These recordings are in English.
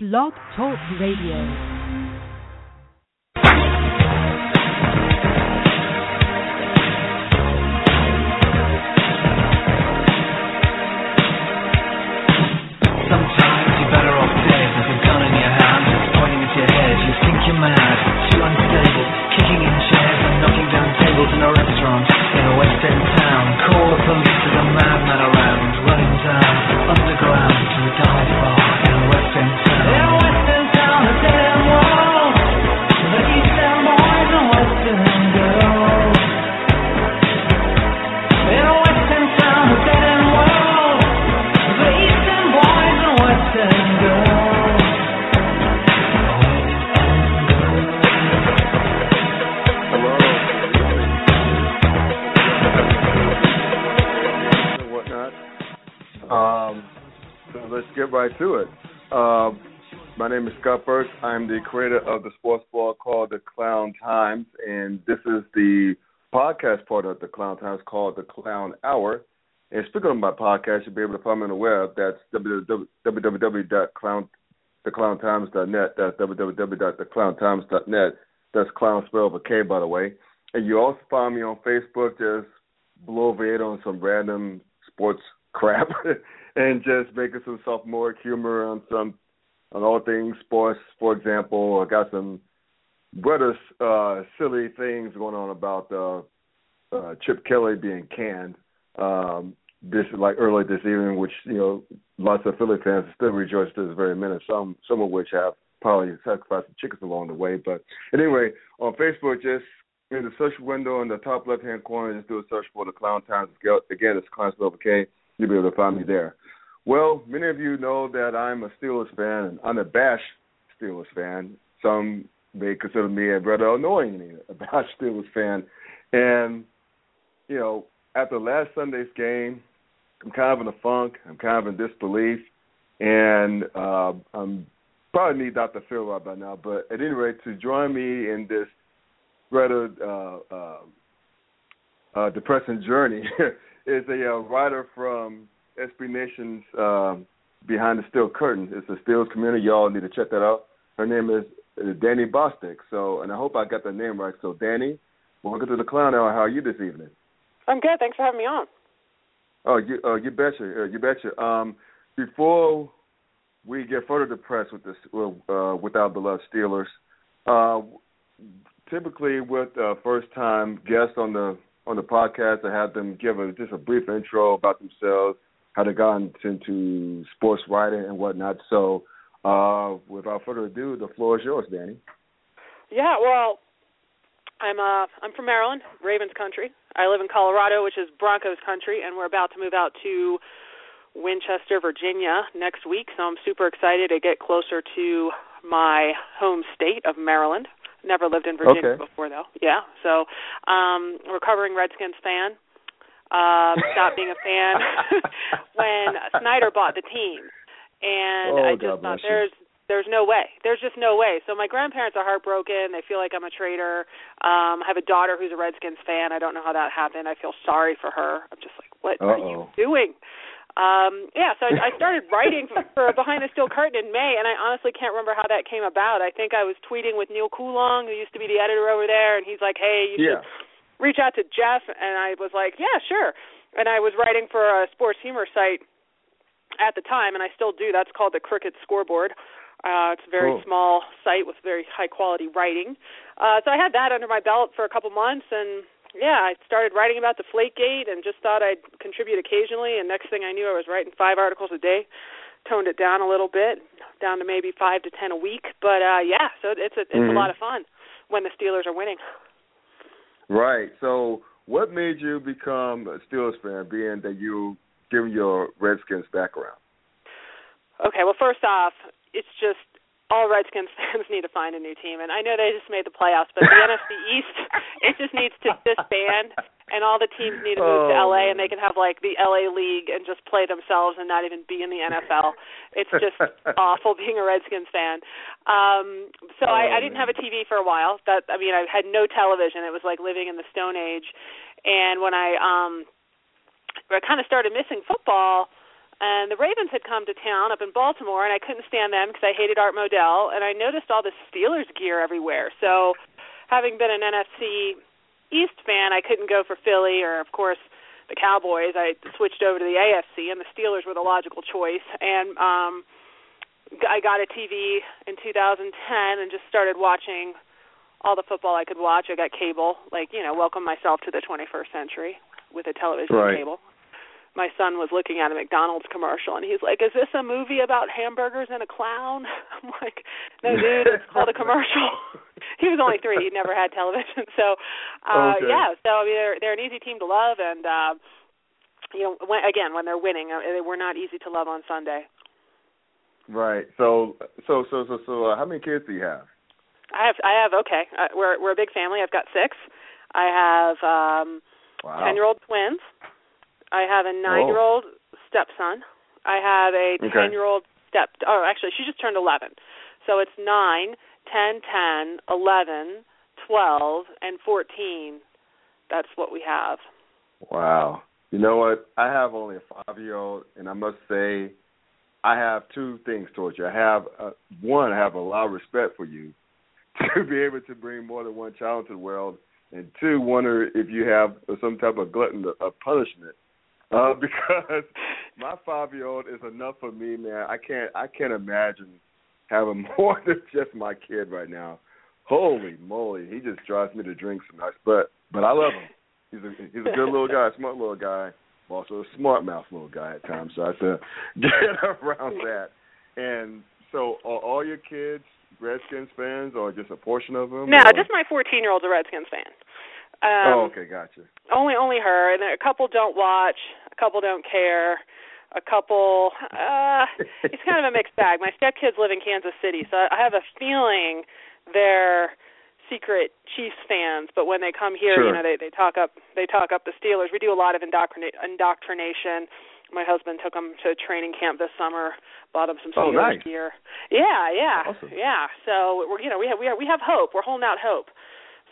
Blog Talk Radio. Name is Scott. I'm the creator of the sports blog called The Clown Times, and this is the podcast part of The Clown Times called The Clown Hour. And speaking of my podcast, you'll be able to find me on the web. That's www.theclowntimes.net. That's www.theclowntimes.net. That's clown spelled with K, by the way. And you also find me on Facebook, just blow it on some random sports crap and just making some sophomore humor on some on all things sports. For example, I got some rather uh, silly things going on about uh, uh, Chip Kelly being canned. Um, this like early this evening, which you know lots of Philly fans still rejoice to this very minute. Some some of which have probably sacrificed some chickens along the way. But anyway, on Facebook, just in the search window in the top left hand corner, just do a search for the Clown Times. Again, it's Clown spelled with a K. You'll be able to find me there. Well, many of you know that I'm a Steelers fan, an unabashed Steelers fan. Some may consider me a rather annoying abashed Steelers fan. And, you know, after last Sunday's game, I'm kind of in a funk. I'm kind of in disbelief. And uh, I'm probably need Dr. Phil right by now. But at any rate, to join me in this rather uh, uh, uh, depressing journey is a uh, writer from SB Nation's um, Behind the Steel Curtain. It's a Steelers community. Y'all need to check that out. Her name is Dani Bostick. So, and I hope I got the name right. So, Danny, welcome to the Clown Hour. How are you this evening? I'm good. Thanks for having me on. Oh, you, uh, you betcha, uh, you betcha. Um, before we get further depressed with this, uh, with our beloved Steelers, uh, typically with uh, first-time guests on the on the podcast, I have them give a, just a brief intro about themselves, how they got into sports writing and whatnot. So, uh, without further ado, the floor is yours, Dani. Yeah, well, I'm uh I'm from Maryland, Ravens country. I live in Colorado, which is Broncos country, and we're about to move out to Winchester, Virginia next week. So I'm super excited to get closer to my home state of Maryland. Never lived in Virginia Okay. before though. Yeah. So um recovering Redskins fan. Um stopped being a fan when Snyder bought the team. And Oh, I God just thought bless you. there's there's no way. There's just no way. So my grandparents are heartbroken. They feel like I'm a traitor. Um I have a daughter who's a Redskins fan. I don't know how that happened. I feel sorry for her. I'm just like, what are you doing? Um yeah, so I, I started writing for, for Behind the Steel Curtain in May and I honestly can't remember how that came about. I think I was tweeting with Neal Coolong, who used to be the editor over there, and he's like, Hey, you Yeah. should reach out to Jeff and I was like, Yeah, sure. And I was writing for a sports humor site at the time and I still do. That's called the Cricket Scoreboard. Uh it's a very Cool. small site with very high quality writing. Uh so I had that under my belt for a couple months and yeah, I started writing about the Flakegate and just thought I'd contribute occasionally and next thing I knew I was writing 5 articles a day. Toned it down a little bit, down to maybe 5 to 10 a week, but uh yeah, so it's a it's Mhm. a lot of fun when the Steelers are winning. Right. So, what made you become a Steelers fan, being that you given your Redskins background? Okay, well, first off, it's just all Redskins fans need to find a new team, and I know they just made the playoffs, but the NFC East, it just needs to disband, and all the teams need to move to Oh, LA, and they can have like the LA League and just play themselves and not even be in the NFL. It's just awful being a Redskins fan. Um, so Oh, I, I didn't man. have a TV for a while. That I mean, I had no television. It was like living in the Stone Age, and when I um, I kind of started missing football and the Ravens had come to town up in Baltimore, and I couldn't stand them because I hated Art Modell, and I noticed all the Steelers gear everywhere. So, having been an NFC East fan, I couldn't go for Philly or, of course, the Cowboys. I switched over to the AFC, and the Steelers were the logical choice. And um, I got a TV in 2010 and just started watching all the football I could watch. I got cable, like you know, welcome myself to the 21st century with a television right. cable my son was looking at a McDonald's commercial and he's like, "Is this a movie about hamburgers and a clown?" I'm like, "No, dude, it's called a commercial." he was only three; he'd never had television, so uh okay. yeah. So I mean, they're they're an easy team to love, and uh, you know, when, again, when they're winning, uh, they were not easy to love on Sunday. Right. So so so so so uh, how many kids do you have? I have I have okay. Uh, we're we're a big family. I've got six. I have um wow. ten year old twins. I have a nine year old stepson. I have a Okay. ten year old step oh actually she just turned eleven. So it's nine, ten, ten, eleven, twelve, and fourteen. That's what we have. Wow. You know what? I have only a five year old, and I must say, I have two things towards you. I have uh, one, I have a lot of respect for you to be able to bring more than one child into the world, and two, wonder if you have some type of glutton of punishment. Uh, because my five year old is enough for me, man. I can't I can't imagine having more than just my kid right now. Holy moly, he just drives me to drink some nice but but I love him. He's a he's a good little guy, smart little guy, also a smart mouth little guy at times. So I have to get around that. And so are all your kids Redskins fans or just a portion of them? No, or? just my fourteen year old's a Redskins fan. Um Oh, okay, gotcha. only only her and a couple don't watch, couple don't care. A couple uh it's kind of a mixed bag. My stepkids live in Kansas City, so I have a feeling they're secret Chiefs fans, but when they come here, Sure. you know, they they talk up they talk up the Steelers. We do a lot of indoctrina- indoctrination. My husband took them to training camp this summer, bought them some Oh, Steelers nice. gear. Yeah, yeah, Awesome. yeah. So we're you know we have we have we have hope. We're holding out hope.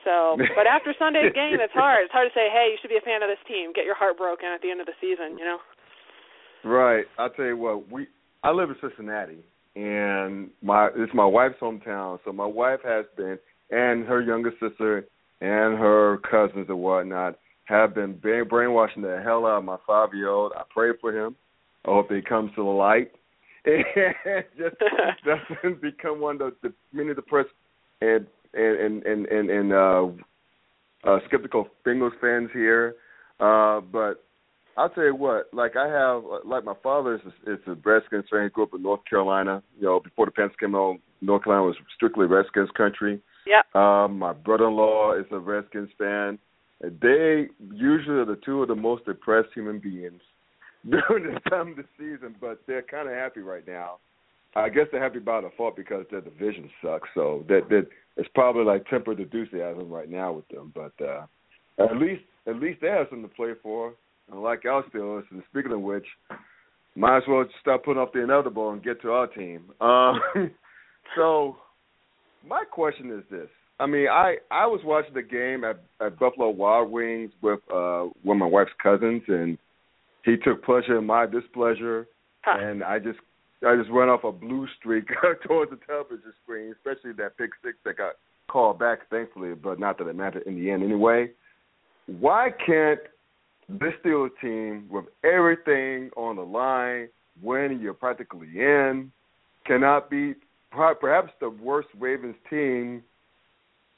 So, but after Sunday's game, it's hard. It's hard to say, hey, you should be a fan of this team. Get your heart broken at the end of the season, you know. Right. I'll tell you what, we I live in Cincinnati and my it's my wife's hometown. So my wife has been and her younger sister and her cousins and whatnot have been brain- brainwashing the hell out of my five year old. I pray for him. I hope he comes to the light. And just doesn't become one of the, the many depressed and and and and, and uh uh skeptical Bengals fans here. Uh but I'll tell you what, like I have, like my father is a, is a Redskins fan. He grew up in North Carolina. You know, before the Panthers came on, North Carolina was strictly Redskins country. Yeah. Um, my brother-in-law is a Redskins fan. And They usually are the two of the most depressed human beings during this time of the season, but they're kind of happy right now. I guess they're happy by default because their division sucks. So that that it's probably like tempered enthusiasm right now with them. But uh at least at least they have something to play for. Unlike our Steelers. And speaking of which, might as well start putting off the inevitable and get to our team. Um, so my question is this: I mean, I I was watching the game at at Buffalo Wild Wings with uh one of my wife's cousins, and he took pleasure in my displeasure, Huh. and I just I just went off a blue streak towards the television screen, especially that pick six that got called back, thankfully, but not that it mattered in the end anyway. Why can't this Steelers team, with everything on the line, when you're practically in, cannot beat perhaps the worst Ravens team,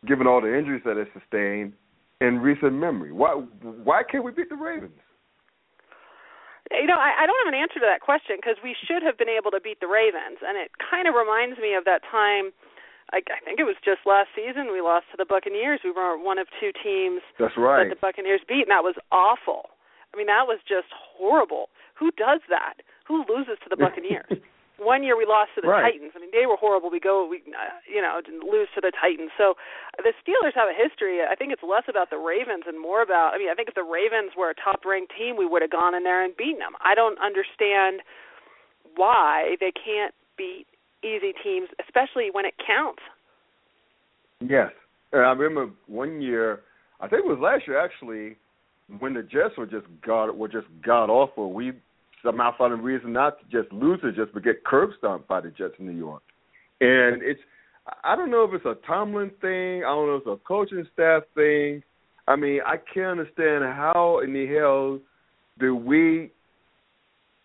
given all the injuries that it sustained in recent memory. Why why can't we beat the Ravens? You know, I, I don't have an answer to that question because we should have been able to beat the Ravens, and it kind of reminds me of that time. I, I think it was just last season we lost to the Buccaneers. We were one of two teams That's right. that the Buccaneers beat, and that was awful. I mean, that was just horrible. Who does that? Who loses to the Buccaneers? One year we lost to the Right. Titans. They were horrible. We go, we, uh, you know, lose to the Titans. So the Steelers have a history. I think it's less about the Ravens and more about. I mean, I think if the Ravens were a top-ranked team, we would have gone in there and beaten them. I don't understand why they can't beat easy teams, especially when it counts. Yes, and I remember one year. I think it was last year actually, when the Jets were just god were just god awful. We somehow found a reason not to just lose it, just to get curb stomped by the Jets in New York. And it's I don't know if it's a Tomlin thing. I don't know if it's a coaching staff thing. I mean, I can't understand how in the hell do we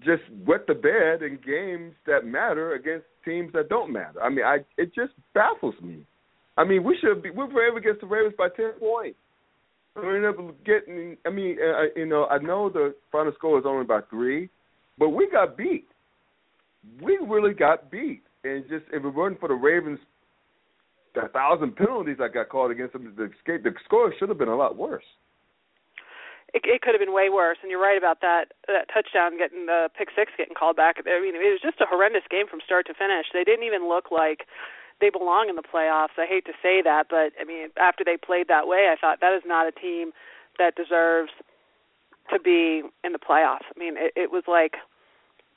just wet the bed in games that matter against teams that don't matter. I mean, I it just baffles me. I mean, we should be we're forever against the Ravens by ten points. We end up getting. I mean, uh, you know, I know the final score is only by three, but we got beat. We really got beat, and just if it weren't for the Ravens, the thousand penalties I got called against them, the, the score should have been a lot worse. It, it could have been way worse, and you're right about that. That touchdown getting the pick six getting called back. I mean, it was just a horrendous game from start to finish. They didn't even look like they belong in the playoffs. I hate to say that, but I mean, after they played that way, I thought that is not a team that deserves to be in the playoffs. I mean, it, it was like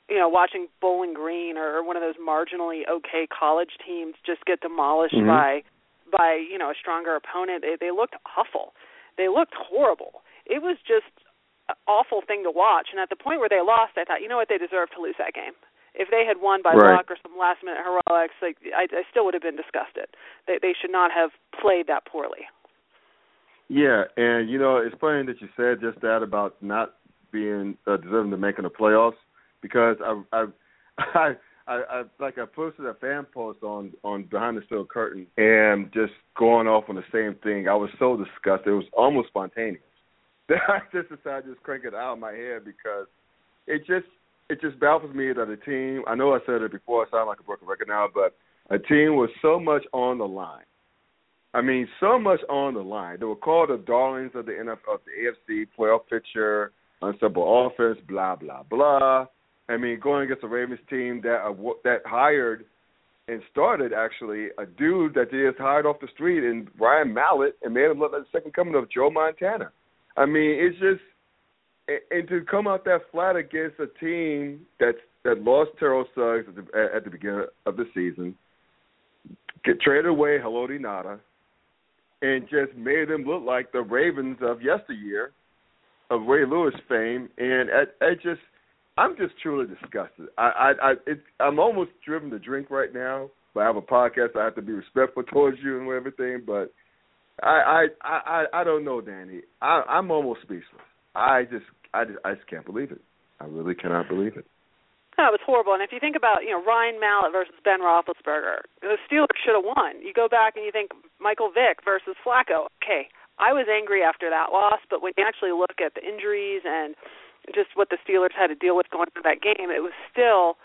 you know watching Bowling Green or one of those marginally okay college teams just get demolished mm-hmm. by by you know a stronger opponent. They, they looked awful. They looked horrible. It was just an awful thing to watch. And at the point where they lost, I thought, you know what, they deserve to lose that game if they had won by right. luck or some last minute heroics, like I, I still would have been disgusted. They they should not have played that poorly. Yeah, and you know it's funny that you said just that about not being uh, deserving to make in the playoffs because I I I. I, like I posted a fan post on on behind the steel curtain and just going off on the same thing. I was so disgusted. It was almost spontaneous. That I just decided to just crank it out of my head because it just it just baffles me that a team. I know I said it before. I sound like a broken record now, but a team with so much on the line. I mean, so much on the line. They were called the darlings of the NFL, of the AFC playoff picture, unstoppable offense, blah blah blah. I mean, going against a Ravens team that uh, that hired and started actually a dude that they just hired off the street and Ryan Mallett and made him look like the second coming of Joe Montana. I mean, it's just and to come out that flat against a team that's that lost Terrell Suggs at the, at the beginning of the season, get traded away Haloti Ngata, and just made them look like the Ravens of yesteryear, of Ray Lewis fame, and I, I just, I'm just truly disgusted. I, I, I it, I'm almost driven to drink right now, but I have a podcast. I have to be respectful towards you and everything, but I, I, I, I don't know, Dani. I, I'm almost speechless. I just I just, I just can't believe it. I really cannot believe it. It was horrible. And if you think about, you know, Ryan Mallett versus Ben Roethlisberger, the Steelers should have won. You go back and you think Michael Vick versus Flacco. Okay, I was angry after that loss, but when you actually look at the injuries and just what the Steelers had to deal with going through that game, it was still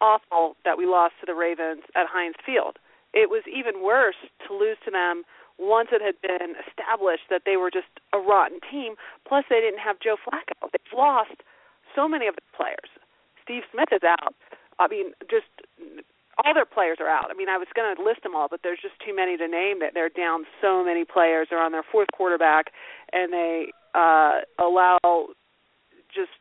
awful that we lost to the Ravens at Heinz Field. It was even worse to lose to them once it had been established that they were just a rotten team. Plus, they didn't have Joe Flacco. They've lost so many of the players. Steve Smith is out. I mean, just all their players are out. I mean, I was going to list them all, but there's just too many to name. That they're down so many players. They're on their fourth quarterback, and they uh allow just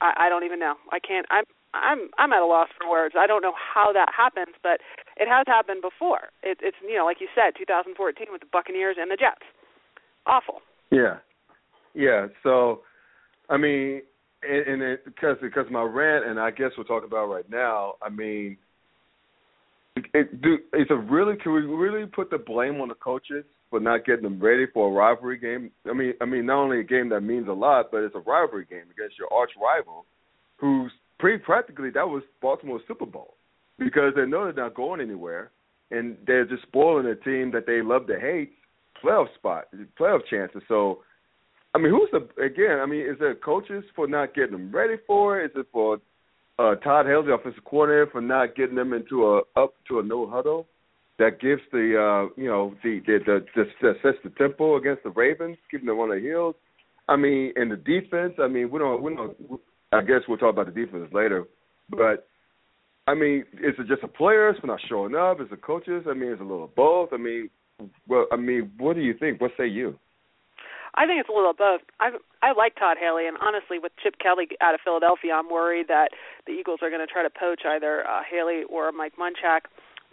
I, I don't even know. I can't. I'm I'm I'm at a loss for words. I don't know how that happens, but it has happened before. It, it's you know, like you said, 2014 with the Buccaneers and the Jets. Awful. Yeah, yeah. So, I mean, and, and it, because because my rant, and I guess we're talking about right now. I mean, it, do is it really? Can we really put the blame on the coaches for not getting them ready for a rivalry game? I mean, I mean, not only a game that means a lot, but it's a rivalry game against your arch rival, who's pretty practically that was Baltimore's Super Bowl because they know they're not going anywhere, and they're just spoiling a team that they love to hate playoff spot, playoff chances. So, I mean, who's the again? I mean, is it coaches for not getting them ready for it? Is it for uh, Todd Haley, offensive coordinator, for not getting them into a up to a no huddle that gives the uh, you know the the, the the the sets the tempo against the Ravens, keeping them on their heels. I mean, in the defense, I mean, we don't we don't I guess we'll talk about the defense later. But I mean, is it just the players for not showing up? Is it coaches? I mean, is it a little both? I mean, well, I mean, what do you think? What say you? I think it's a little of both. I I like Todd Haley, and honestly, with Chip Kelly out of Philadelphia, I'm worried that the Eagles are going to try to poach either uh, Haley or Mike Munchak.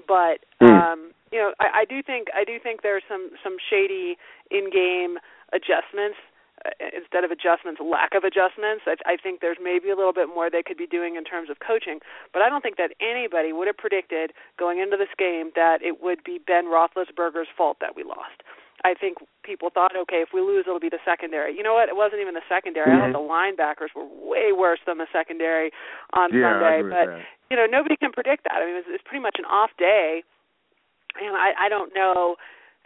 But mm. um, you know, I, I do think I do think there's some some shady in-game adjustments instead of adjustments, lack of adjustments. I, I think there's maybe a little bit more they could be doing in terms of coaching. But I don't think that anybody would have predicted going into this game that it would be Ben Roethlisberger's fault that we lost. I think people thought, okay, if we lose, it'll be the secondary. You know what? It wasn't even the secondary. Mm-hmm. I thought the linebackers were way worse than the secondary on yeah, Sunday. but you know, nobody can predict that. I mean, it was, it was pretty much an off day, and I, I don't know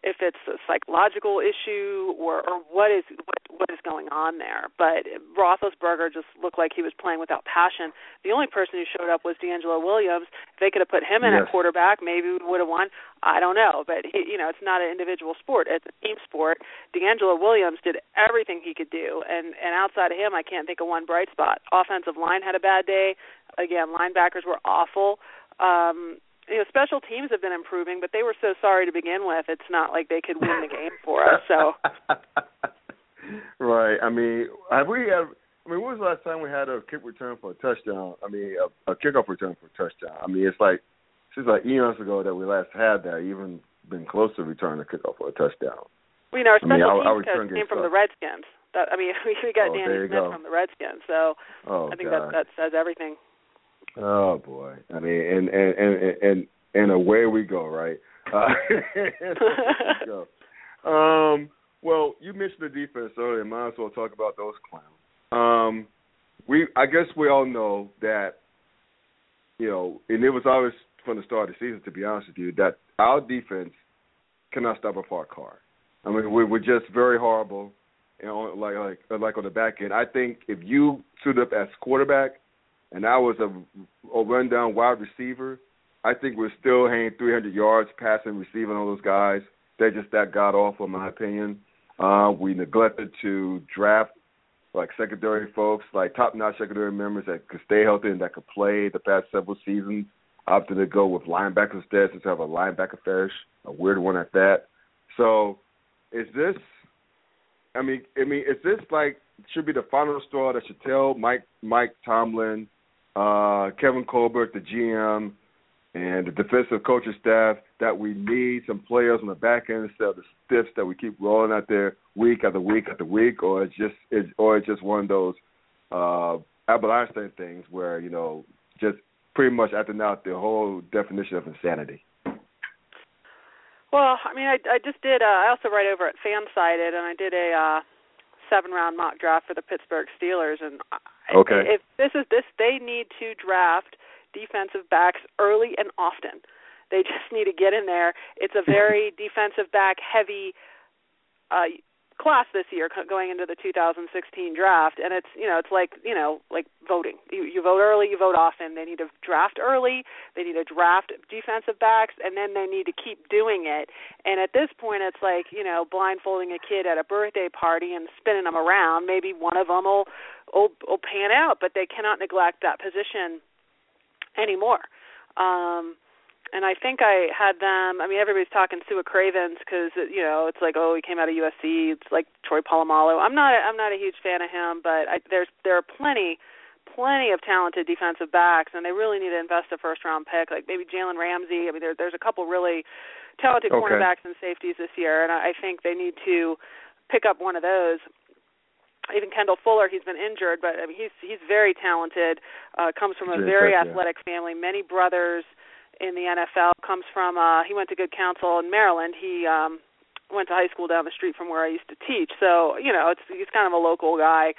if it's a psychological issue or, or what is what, what is going on there. But Roethlisberger just looked like he was playing without passion. The only person who showed up was DeAngelo Williams. If they could have put him in yes. at quarterback, maybe we would have won. I don't know, but he, you know, it's not an individual sport; it's a team sport. DeAngelo Williams did everything he could do, and and outside of him, I can't think of one bright spot. Offensive line had a bad day. Again, linebackers were awful. Um, you know, special teams have been improving, but they were so sorry to begin with. It's not like they could win the game for us. So, right. I mean, have we ever? I mean, when was the last time we had a kick return for a touchdown? I mean, a, a kickoff return for a touchdown. I mean, it's like it's like eons ago that we last had that. Even been close to returning a kickoff for a touchdown. Well, you know, our I mean, special our- our coach came from the. Redskins. That I mean, we got Oh, Danny Smith go. from the Redskins, so Oh I think God. that that says everything. Oh boy. I mean, and and and and and away we go, right? Uh, we go. Um. Well, you mentioned the defense earlier. Might as well talk about those clowns. Um. We, I guess, we all know that. You know, and it was always from the start of the season, to be honest with you, that our defense cannot stop a far car. I mean, we, we're just very horrible. You know, like like like on the back end. I think if you stood up as quarterback and I was a, a rundown wide receiver, I think we're still hanging 300 yards passing, receiving all those guys. They're just that god awful, in my opinion. Uh, we neglected to draft like secondary folks, like top notch secondary members that could stay healthy and that could play the past several seasons. Opted to go with linebackers instead since we have a linebacker fetish, a weird one at that. So, is this? I mean, I mean, is this like should be the final straw that should tell Mike Mike Tomlin, uh, Kevin Colbert, the GM, and the defensive coaching staff that we need some players on the back end instead of the stiffs that we keep rolling out there week after week after week, or it's just it's, or it's just one of those uh, Albert Einstein things where you know just pretty much acting out the whole definition of insanity. Well, I mean, I I just did. Uh, I also write over at Fansided, and I did a uh, seven round mock draft for the Pittsburgh Steelers. And Okay. if this is this, they need to draft defensive backs early and often. They just need to get in there. It's a very defensive back heavy uh, class this year going into the 2016 draft, and it's you know it's like you know like voting. You you vote early, you vote often. They need to draft early. They need to draft defensive backs, and then they need to keep doing it. And at this point, it's like you know blindfolding a kid at a birthday party and spinning them around. Maybe one of them will will, will pan out, but they cannot neglect that position anymore. Um, and I think I had them. I mean, everybody's talking Sua Cravens because you know it's like, oh, he came out of USC. It's like Troy Polamalu. I'm not. I'm not a huge fan of him, but I, there's there are plenty, plenty of talented defensive backs, and they really need to invest a first round pick, like maybe Jalen Ramsey. I mean, there, there's a couple really talented Okay. cornerbacks and safeties this year, and I, I think they need to pick up one of those even Kendall Fuller, he's been injured, but I mean, he's he's very talented. Uh, comes from a Very very impressive, yeah. athletic family, many brothers in the NFL. Comes from uh, he went to Good Counsel in Maryland. He um, went to high school down the street from where I used to teach. So you know, it's he's kind of a local guy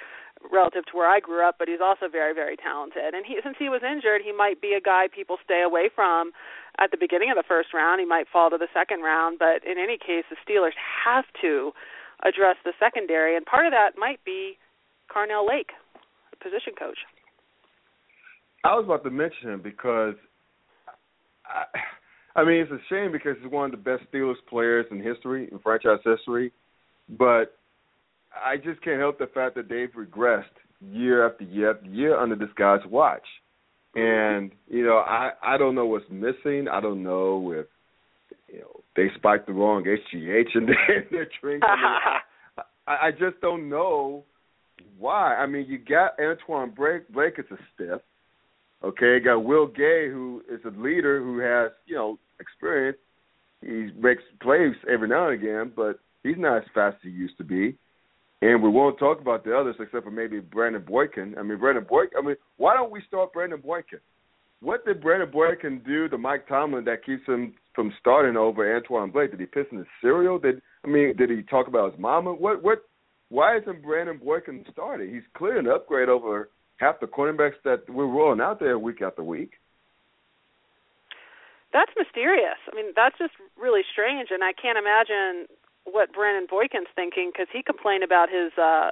relative to where I grew up, but he's also very very talented. And he since he was injured, he might be a guy people stay away from at the beginning of the first round. He might fall to the second round, but in any case, the Steelers have to address the secondary, and part of that might be Carnell Lake, the position coach. I was about to mention him because I, I mean it's a shame because he's one of the best Steelers players in history, in franchise history. But I just can't help the fact that they've regressed year after year after year under this guy's watch. And you know, I I don't know what's missing. I don't know if you know they spiked the wrong HGH in their, in their drink. I, mean, I, I just don't know why. I mean, you got Antwon Blake. Blake is a stiff. Okay, got Will Gay, who is a leader who has you know experience. He makes plays every now and again, but he's not as fast as he used to be. And we won't talk about the others except for maybe Brandon Boykin. I mean, Brandon Boykin. I mean, why don't we start Brandon Boykin? What did Brandon Boykin do to Mike Tomlin that keeps him from starting over Antwon Blake? Did he piss in his cereal? Did I mean, did he talk about his mama? What what? Why isn't Brandon Boykin starting? He's clearly an upgrade over half the cornerbacks that we're rolling out there week after week. That's mysterious. I mean, that's just really strange, and I can't imagine what Brandon Boykin's thinking because he complained about his uh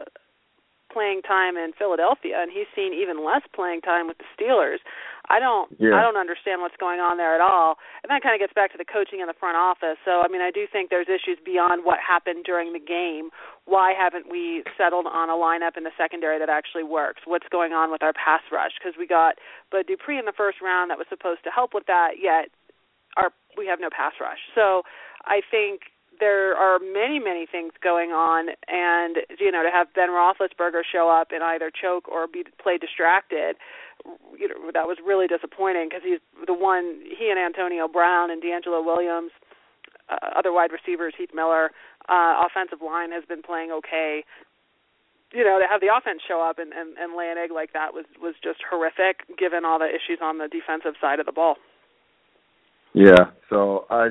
playing time in Philadelphia and he's seen even less playing time with the Steelers. I don't yeah. I don't understand what's going on there at all. And that kind of gets back to the coaching in the front office. So I mean I do think there's issues beyond what happened during the game. Why haven't we settled on a lineup in the secondary that actually works? What's going on with our pass rush? Because we got Bud Dupree in the first round that was supposed to help with that, yet our we have no pass rush. So I think there are many, many things going on, and you know, to have Ben Roethlisberger show up and either choke or be play distracted, you know, that was really disappointing because he's the one. He and Antonio Brown and DeAngelo Williams, uh, other wide receivers, Heath Miller, uh, offensive line has been playing okay. You know, to have the offense show up and, and, and lay an egg like that was was just horrific, given all the issues on the defensive side of the ball. Yeah. So I,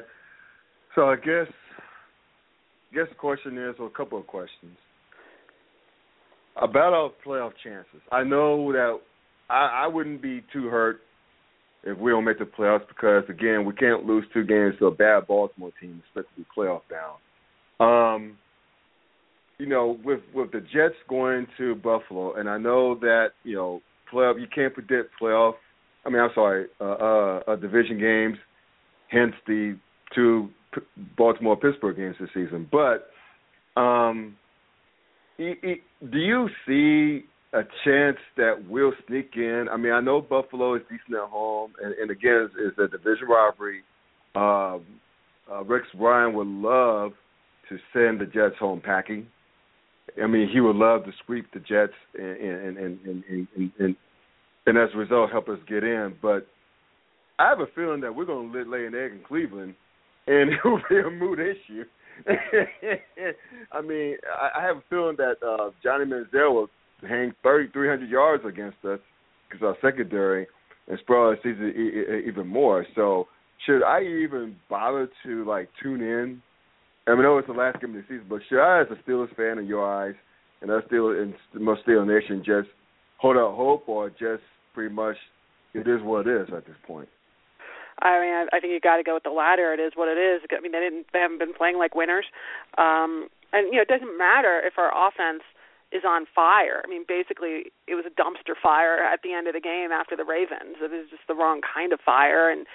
so I guess Guess the question is, or a couple of questions about our playoff chances. I know that I, I wouldn't be too hurt if we don't make the playoffs because again, we can't lose two games to a bad Baltimore team, especially playoff bound. Um, you know, with with the Jets going to Buffalo, and I know that you know playoff. You can't predict playoff. I mean, I'm sorry, uh, uh, uh, division games. Hence the two Baltimore Pittsburgh games this season. But um, do you see a chance that we'll sneak in? I mean, I know Buffalo is decent at home, and, and again, it's, it's a division rivalry. Uh, uh, Rex Ryan would love to send the Jets home packing. I mean, he would love to sweep the Jets and and and and and, and, and as a result help us get in. But I have a feeling that we're going to lay an egg in Cleveland and it will be a mood issue. I mean, I, I have a feeling that uh, Johnny Manziel will hang thirty three hundred yards against us because our secondary and spoil our season even more. So, should I even bother to like tune in? I mean, I know it's the last game of the season, but should I, as a Steelers fan in your eyes, and us still in most Steelers nation, just hold out hope, or just pretty much it is what it is at this point? I mean, I, I think you got to go with the latter. It is what it is. I mean, they didn't, they haven't been playing like winners, um, and you know, it doesn't matter if our offense is on fire. I mean, basically, it was a dumpster fire at the end of the game after the Ravens. It was just the wrong kind of fire, and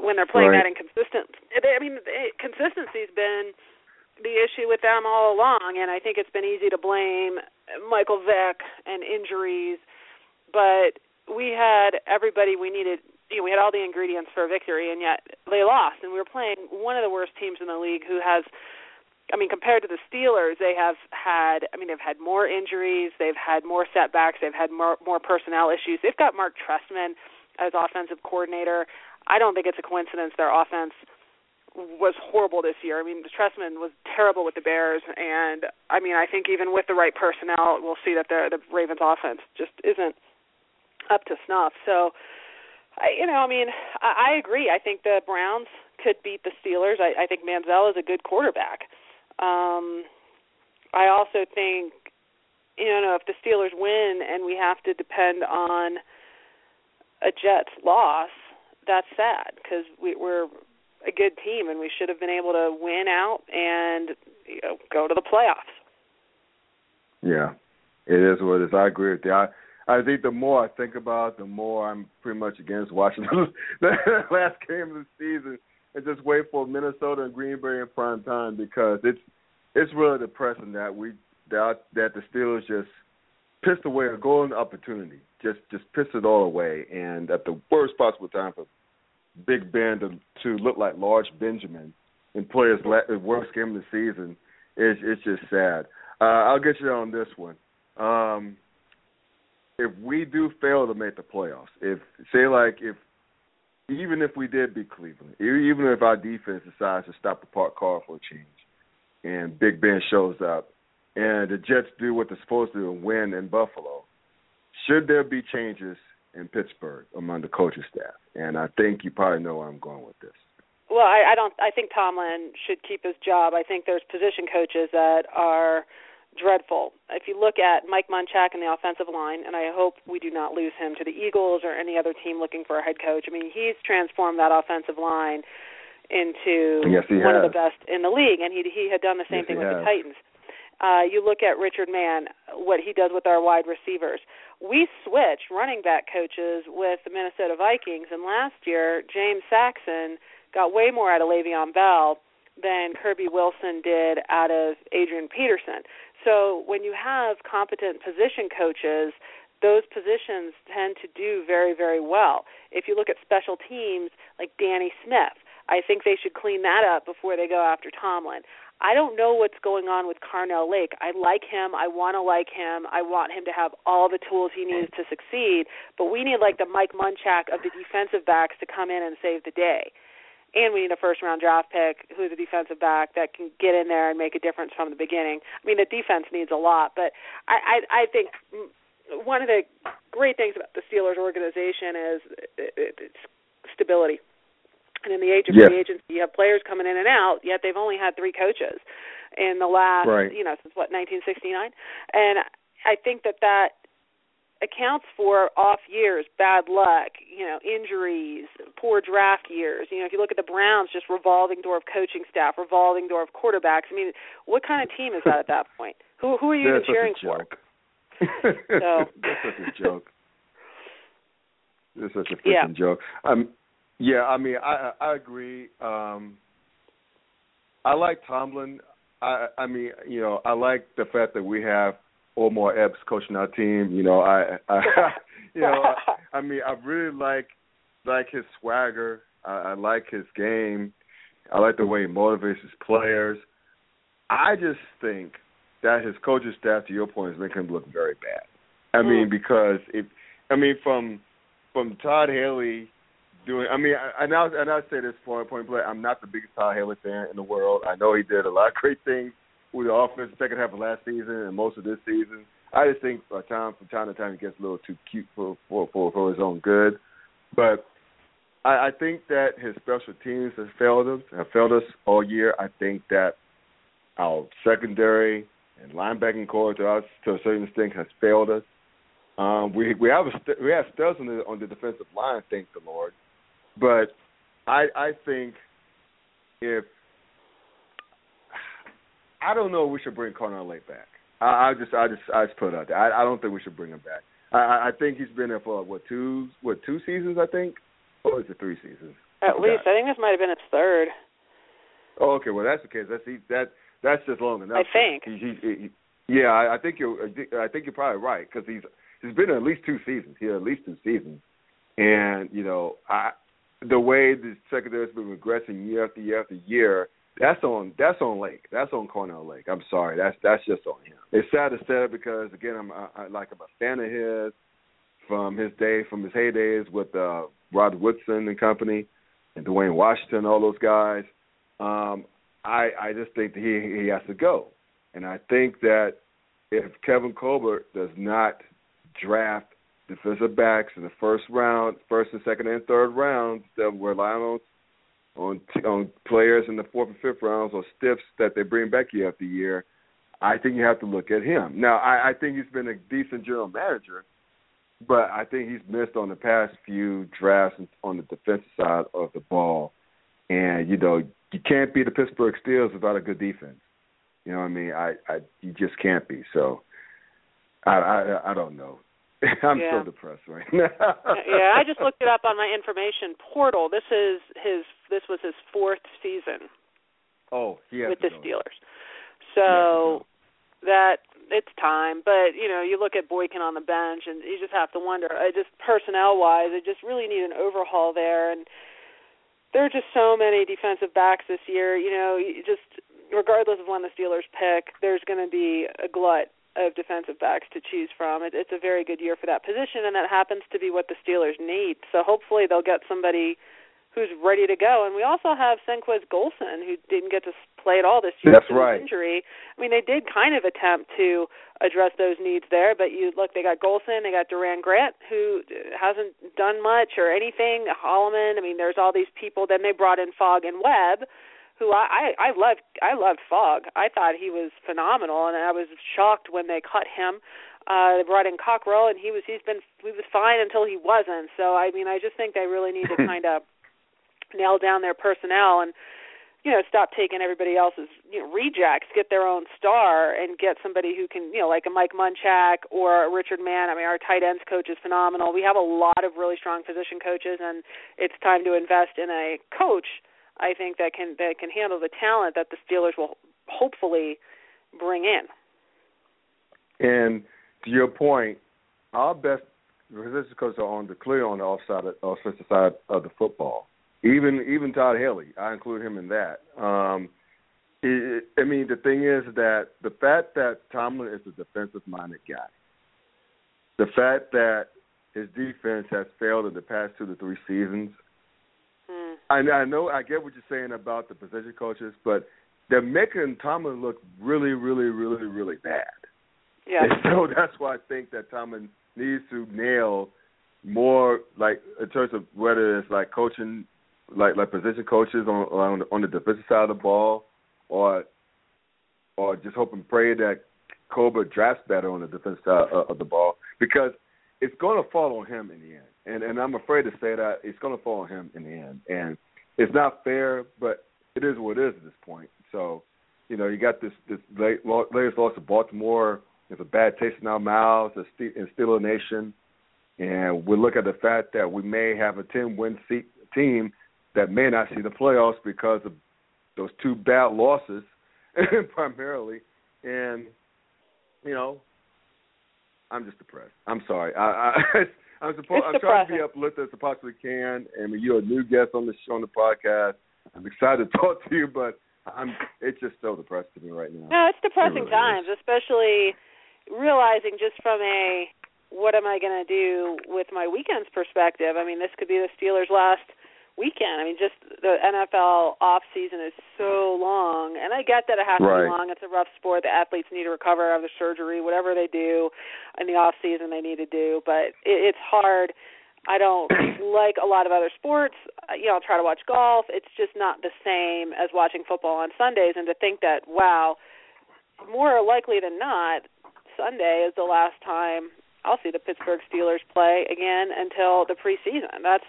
when they're playing right. that inconsistent, I mean, it, consistency's been the issue with them all along, and I think it's been easy to blame Michael Vick and injuries, but we had everybody we needed you know, we had all the ingredients for a victory, and yet they lost. And we were playing one of the worst teams in the league, who has, I mean, compared to the Steelers, they have had, I mean, they've had more injuries, they've had more setbacks, they've had more more personnel issues. They've got Marc Trestman as offensive coordinator. I don't think it's a coincidence their offense was horrible this year. I mean, Trestman was terrible with the Bears, and I mean, I think even with the right personnel, we'll see that the the Ravens' offense just isn't up to snuff. So I, you know, I mean, I, I agree. I think the Browns could beat the Steelers. I, I think Manziel is a good quarterback. Um, I also think, you know, if the Steelers win and we have to depend on a Jets loss, that's sad because we, we're a good team and we should have been able to win out and you know, go to the playoffs. Yeah, it is what it is. I agree with you. I, I think the more I think about it, the more I'm pretty much against watching the last game of the season and just wait for Minnesota and Green Bay in prime time because it's it's really depressing that we that that the Steelers just pissed away a golden opportunity, just just pissed it all away, and at the worst possible time for Big Ben to to look like large Benjamin and play his worst game of the season. It's it's just sad. Uh, I'll get you on this one. Um, if we do fail to make the playoffs, if say like if even if we did beat Cleveland, even if our defense decides to stop the park car for a change, and Big Ben shows up, and the Jets do what they're supposed to do and win in Buffalo, should there be changes in Pittsburgh among the coaching staff? And I think you probably know where I'm going with this. Well, I, I don't. I think Tomlin should keep his job. I think there's position coaches that are dreadful. If you look at Mike Munchak and the offensive line, and I hope we do not lose him to the Eagles or any other team looking for a head coach. I mean, he's transformed that offensive line into yes, one has. of the best in the league, and he he had done the same yes, thing with has. the Titans. Uh, you look at Richard Mann, what he does with our wide receivers. We switched running back coaches with the Minnesota Vikings, and last year James Saxon got way more out of Le'Veon Bell than Kirby Wilson did out of Adrian Peterson. So when you have competent position coaches, those positions tend to do very, very well. If you look at special teams like Danny Smith, I think they should clean that up before they go after Tomlin. I don't know what's going on with Carnell Lake. I like him. I want to like him. I want him to have all the tools he needs to succeed. But we need like the Mike Munchak of the defensive backs to come in and save the day. And we need a first round draft pick who's a defensive back that can get in there and make a difference from the beginning. I mean, the defense needs a lot, but I I, I think one of the great things about the Steelers organization is it's stability. And in the age of yes. free agency, you have players coming in and out. Yet they've only had three coaches in the last, right. you know, since what 1969. And I think that that accounts for off years, bad luck, you know, injuries, poor draft years. You know, if you look at the Browns, just revolving door of coaching staff, revolving door of quarterbacks. I mean, what kind of team is that at that point? Who who are you That's even cheering for? so. That's such a joke. That's such a freaking yeah. joke. Um, yeah, I mean, I I agree. Um, I like Tomlin. I I mean, you know, I like the fact that we have Omar Epps coaching our team. You know, I, I you know, I, I mean, I really like like his swagger. I, I like his game. I like the way he motivates his players. I just think that his coaching staff, to your point, is making him look very bad. I mean, mm. because if I mean from from Todd Haley doing. I mean, I, I now and I say this for a point blank. I'm not the biggest Todd Haley fan in the world. I know he did a lot of great things with the offense the second half of last season and most of this season. I just think uh, time from time to time he gets a little too cute for for for, for his own good. But I, I think that his special teams have failed us have failed us all year. I think that our secondary and linebacking corps to us to a certain extent has failed us. Um, we we have a we have studs on the on the defensive line, thank the Lord. But I I think if I don't know, if we should bring Carnell Lake back. I, I just I just I just put it out there. I, I don't think we should bring him back. I, I think he's been there for what two what two seasons I think, or is it three seasons? At I least. I think this might have been his third. Oh, okay. Well, that's the case. That's he, that that's just long enough. I think. He, he, he, yeah, I, I think you're. I think you're probably right because he's he's been at least two seasons. Here, at least two seasons, and you know, I the way the secondary's been regressing year after year after year. That's on that's on Lake. That's on Carnell Lake. I'm sorry. That's that's just on him. It's sad to say it because again, I'm I, I like I'm a fan of his from his day from his heydays with uh, Rod Woodson and company and Dewayne Washington, all those guys. Um, I I just think that he he has to go, and I think that if Kevin Colbert does not draft defensive backs in the first round, first and second and third rounds, that we're relying on on on players in the fourth and fifth rounds or stiffs that they bring back year after year. I think you have to look at him. Now, I, I think he's been a decent general manager, but I think he's missed on the past few drafts on the defensive side of the ball. And you know, you can't be the Pittsburgh Steelers without a good defense. You know what I mean? I, I you just can't be. So, I I, I don't know. I'm Yeah. so depressed right now. yeah, I just looked it up on my information portal. This is his. This was his fourth season Oh, yeah. with the. Steelers. He has to So that it's time. But you know, you look at Boykin on the bench, and you just have to wonder. I just personnel wise, they just really need an overhaul there. And there are just so many defensive backs this year. You know, you just regardless of when the Steelers pick, there's going to be a glut of defensive backs to choose from. It, it's a very good year for that position, and that happens to be what the Steelers need. So hopefully they'll get somebody who's ready to go. And we also have Senquez Golson, who didn't get to play at all this year That's due to right. injury. I mean, they did kind of attempt to address those needs there, but you look, they got Golson, they got Doran Grant, who uh, hasn't done much or anything. Holliman, I mean, there's all these people. Then they brought in Fogg and Webb, who I I, I loved. I loved Fogg. I thought he was phenomenal, and I was shocked when they cut him. Uh, they brought in Cockrell, and he was he's been he was fine until he wasn't. So I mean, I just think they really need to kind of nail down their personnel and you know stop taking everybody else's you know rejects get their own star and get somebody who can you know like a Mike Munchak or a Richard Mann I mean our tight ends coach is phenomenal we have a lot of really strong position coaches and it's time to invest in a coach I think that can that can handle the talent that the Steelers will hopefully bring in And to your point, our best position coaches are on the clear on the offside of, offensive side of the football. Even even Todd Haley, I include him in that. Um, it, I mean, the thing is that the fact that Tomlin is a defensive-minded guy, the fact that his defense has failed in the past two to three seasons. I, I know I get what you're saying about the position coaches, but they're making Tomlin look really, really, really, really bad. yeah And so that's why I think that Tomlin needs to nail more, like in terms of whether it's like coaching, like like position coaches on on the, on the defensive side of the ball, or or just hope and pray that Colbert drafts better on the defensive side of, of the ball because it's going to fall on him in the end. And and I'm afraid to say that it's going to fall on him in the end. And it's not fair, but it is what it is at this point. So, you know, you got this this late, latest loss to Baltimore. It's a bad taste in our mouths as Ste- in Steeler Nation, and we look at the fact that we may have a 10 win seat team that may not see the playoffs because of those two bad losses, primarily. And you know, I'm just depressed. I'm sorry. I, I I'm supposed. I'm trying to be uplifted as I possibly can. And you're a new guest on the show, on the podcast, I'm excited to talk to you, but I'm. It's just so depressed to me right now. No, it's depressing It really times, especially realizing just from a what am I going to do with my weekends perspective. I mean, this could be the Steelers' last weekend. I mean, just the NFL off season is so long, and I get that it has to Right. be long. It's a rough sport. The athletes need to recover after the surgery, whatever they do in the off season, they need to do. But it, it's hard. I don't like a lot of other sports. Uh, You know, I'll try to watch golf. It's just not the same as watching football on Sundays. And to think that, wow, more likely than not, Sunday is the last time I'll see the Pittsburgh Steelers play again until the preseason. That's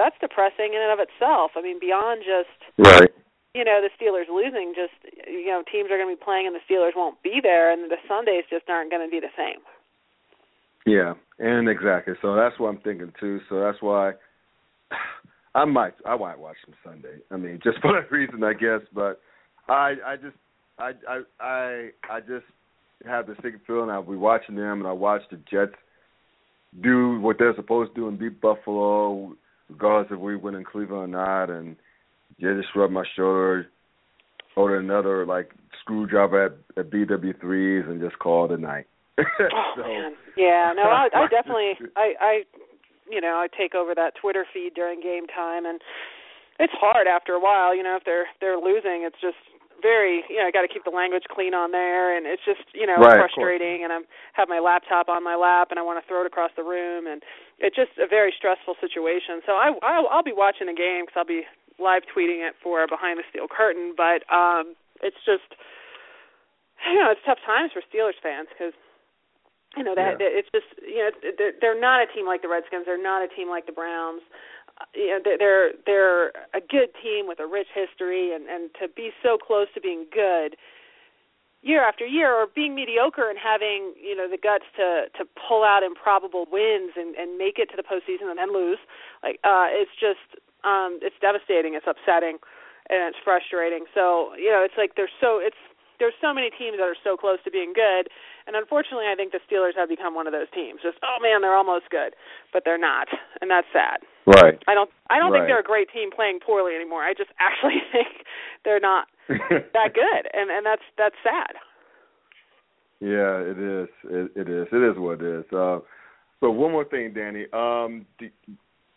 that's depressing in and of itself. I mean, beyond just Right. you know the Steelers losing, just you know teams are going to be playing and the Steelers won't be there, and the Sundays just aren't going to be the same. Yeah, and exactly. So that's what I'm thinking too. So that's why I might I might watch them Sunday. I mean, just for that reason, I guess. But I I just I I I I just have the sick feeling I'll be watching them, and I watch the Jets do what they're supposed to do and beat Buffalo, regardless if we win in Cleveland or not, and yeah, just rub my shoulder, order another like screwdriver at, at BW3s, and just call it a night. Oh so, man, yeah, no, I, I definitely, I, I, you know, I take over that Twitter feed during game time, and it's hard after a while. You know, if they're they're losing, it's just very, you know, I got to keep the language clean on there, and it's just, you know, Right, frustrating. And I'm have my laptop on my lap, and I want to throw it across the room, and it's just a very stressful situation. So I, I'll, I'll be watching a game because I'll be live tweeting it for behind the steel curtain, but um, it's just, you know, it's tough times for Steelers fans because you know that, Yeah. it's just you know they're not a team like the Redskins. They're not a team like the Browns. You know they're they're they're a good team with a rich history, and and to be so close to being good year after year, or being mediocre and having you know the guts to to pull out improbable wins and and make it to the postseason and then lose, like uh it's just um it's devastating. It's upsetting, and it's frustrating. So you know it's like there's so it's there's so many teams that are so close to being good, and unfortunately, I think the Steelers have become one of those teams. Just oh man, they're almost good, but they're not, and that's sad. Right. I don't I don't think they're a great team playing poorly anymore. I just actually think they're not that good, and and that's that's sad. Yeah, it is. It, it is. It is what it is. Uh, but one more thing, Dani. Um, do,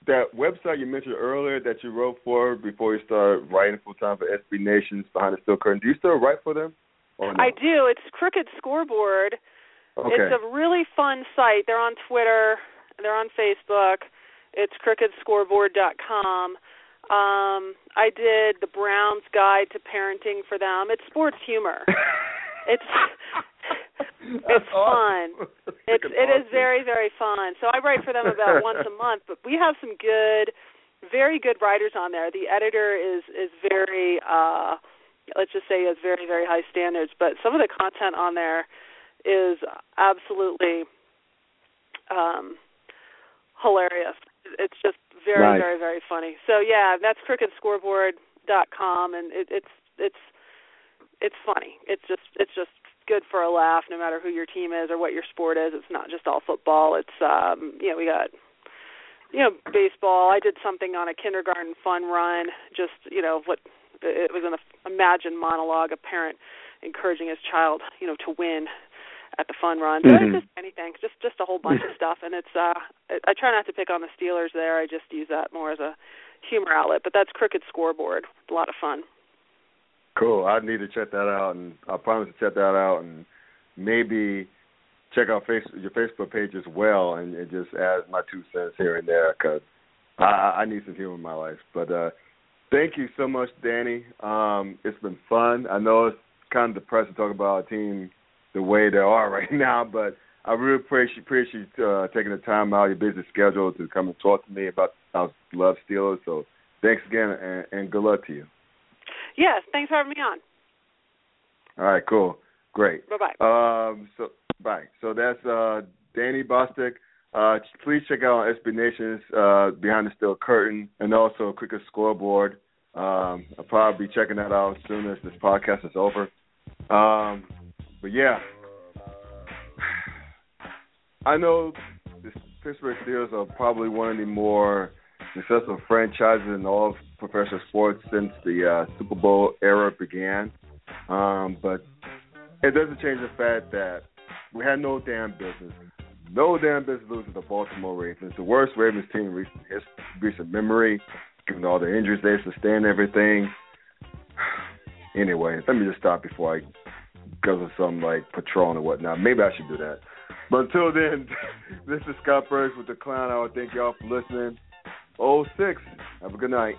that website you mentioned earlier that you wrote for before you started writing full time for SB Nations behind the steel curtain. Do you still write for them? No? I do. It's Crooked Scoreboard. Okay. It's a really fun site. They're on Twitter. They're on Facebook. It's crookedscoreboard.com. Um, I did the Browns Guide to Parenting for them. It's sports humor. it's it's awesome. fun. It's it is very very fun. So I write for them about once a month, but we have some good, very good writers on there. The editor is is very uh let's just say is very very high standards, but some of the content on there is absolutely um hilarious. It's just very very very funny. So yeah, that's crookedscoreboard.com and it, it's it's it's funny. It's just it's just good for a laugh no matter who your team is or what your sport is. It's not just all football. It's um you know, we got you know, baseball. I did something on a kindergarten fun run, just, you know, what it was an imagined monologue, a parent encouraging his child, you know, to win at the fun run. So Mhm. just anything, just just a whole bunch of stuff and it's uh I try not to pick on the Steelers there. I just use that more as a humor outlet, but that's Crooked Scoreboard. A lot of fun. Cool. I need to check that out, and I promise to check that out, and maybe check out face, your Facebook page as well, and, and just add my two cents here and there because I, I need some humor in my life. But uh, thank you so much, Dani. Um, it's been fun. I know it's kind of depressing to talk about a team the way they are right now, but I really appreciate appreciate uh, taking the time out of your busy schedule to come and talk to me about our love Steelers. So thanks again, and, and good luck to you. Yes, thanks for having me on. All right, cool, great. Bye bye. Um, so bye. So that's uh, Dani Bostick. Uh, please check out SB Nations uh, Behind the Steel Curtain and also Crooked Scoreboard. Um, I'll probably be checking that out as soon as this podcast is over. Um, but yeah, I know the Pittsburgh Steelers are probably one of the more successful franchises in all of professional sports since the uh, Super Bowl era began. Um, but it doesn't change the fact that we had no damn business, no damn business losing the Baltimore Ravens, the worst Ravens team in recent, his, recent memory, given all the injuries they sustained, everything. Anyway, let me just stop before I go of some like Patron or whatnot. Maybe I should do that. But until then, this is Scott Burns with the Clown Hour. Thank y'all for listening. 06. Have a good night.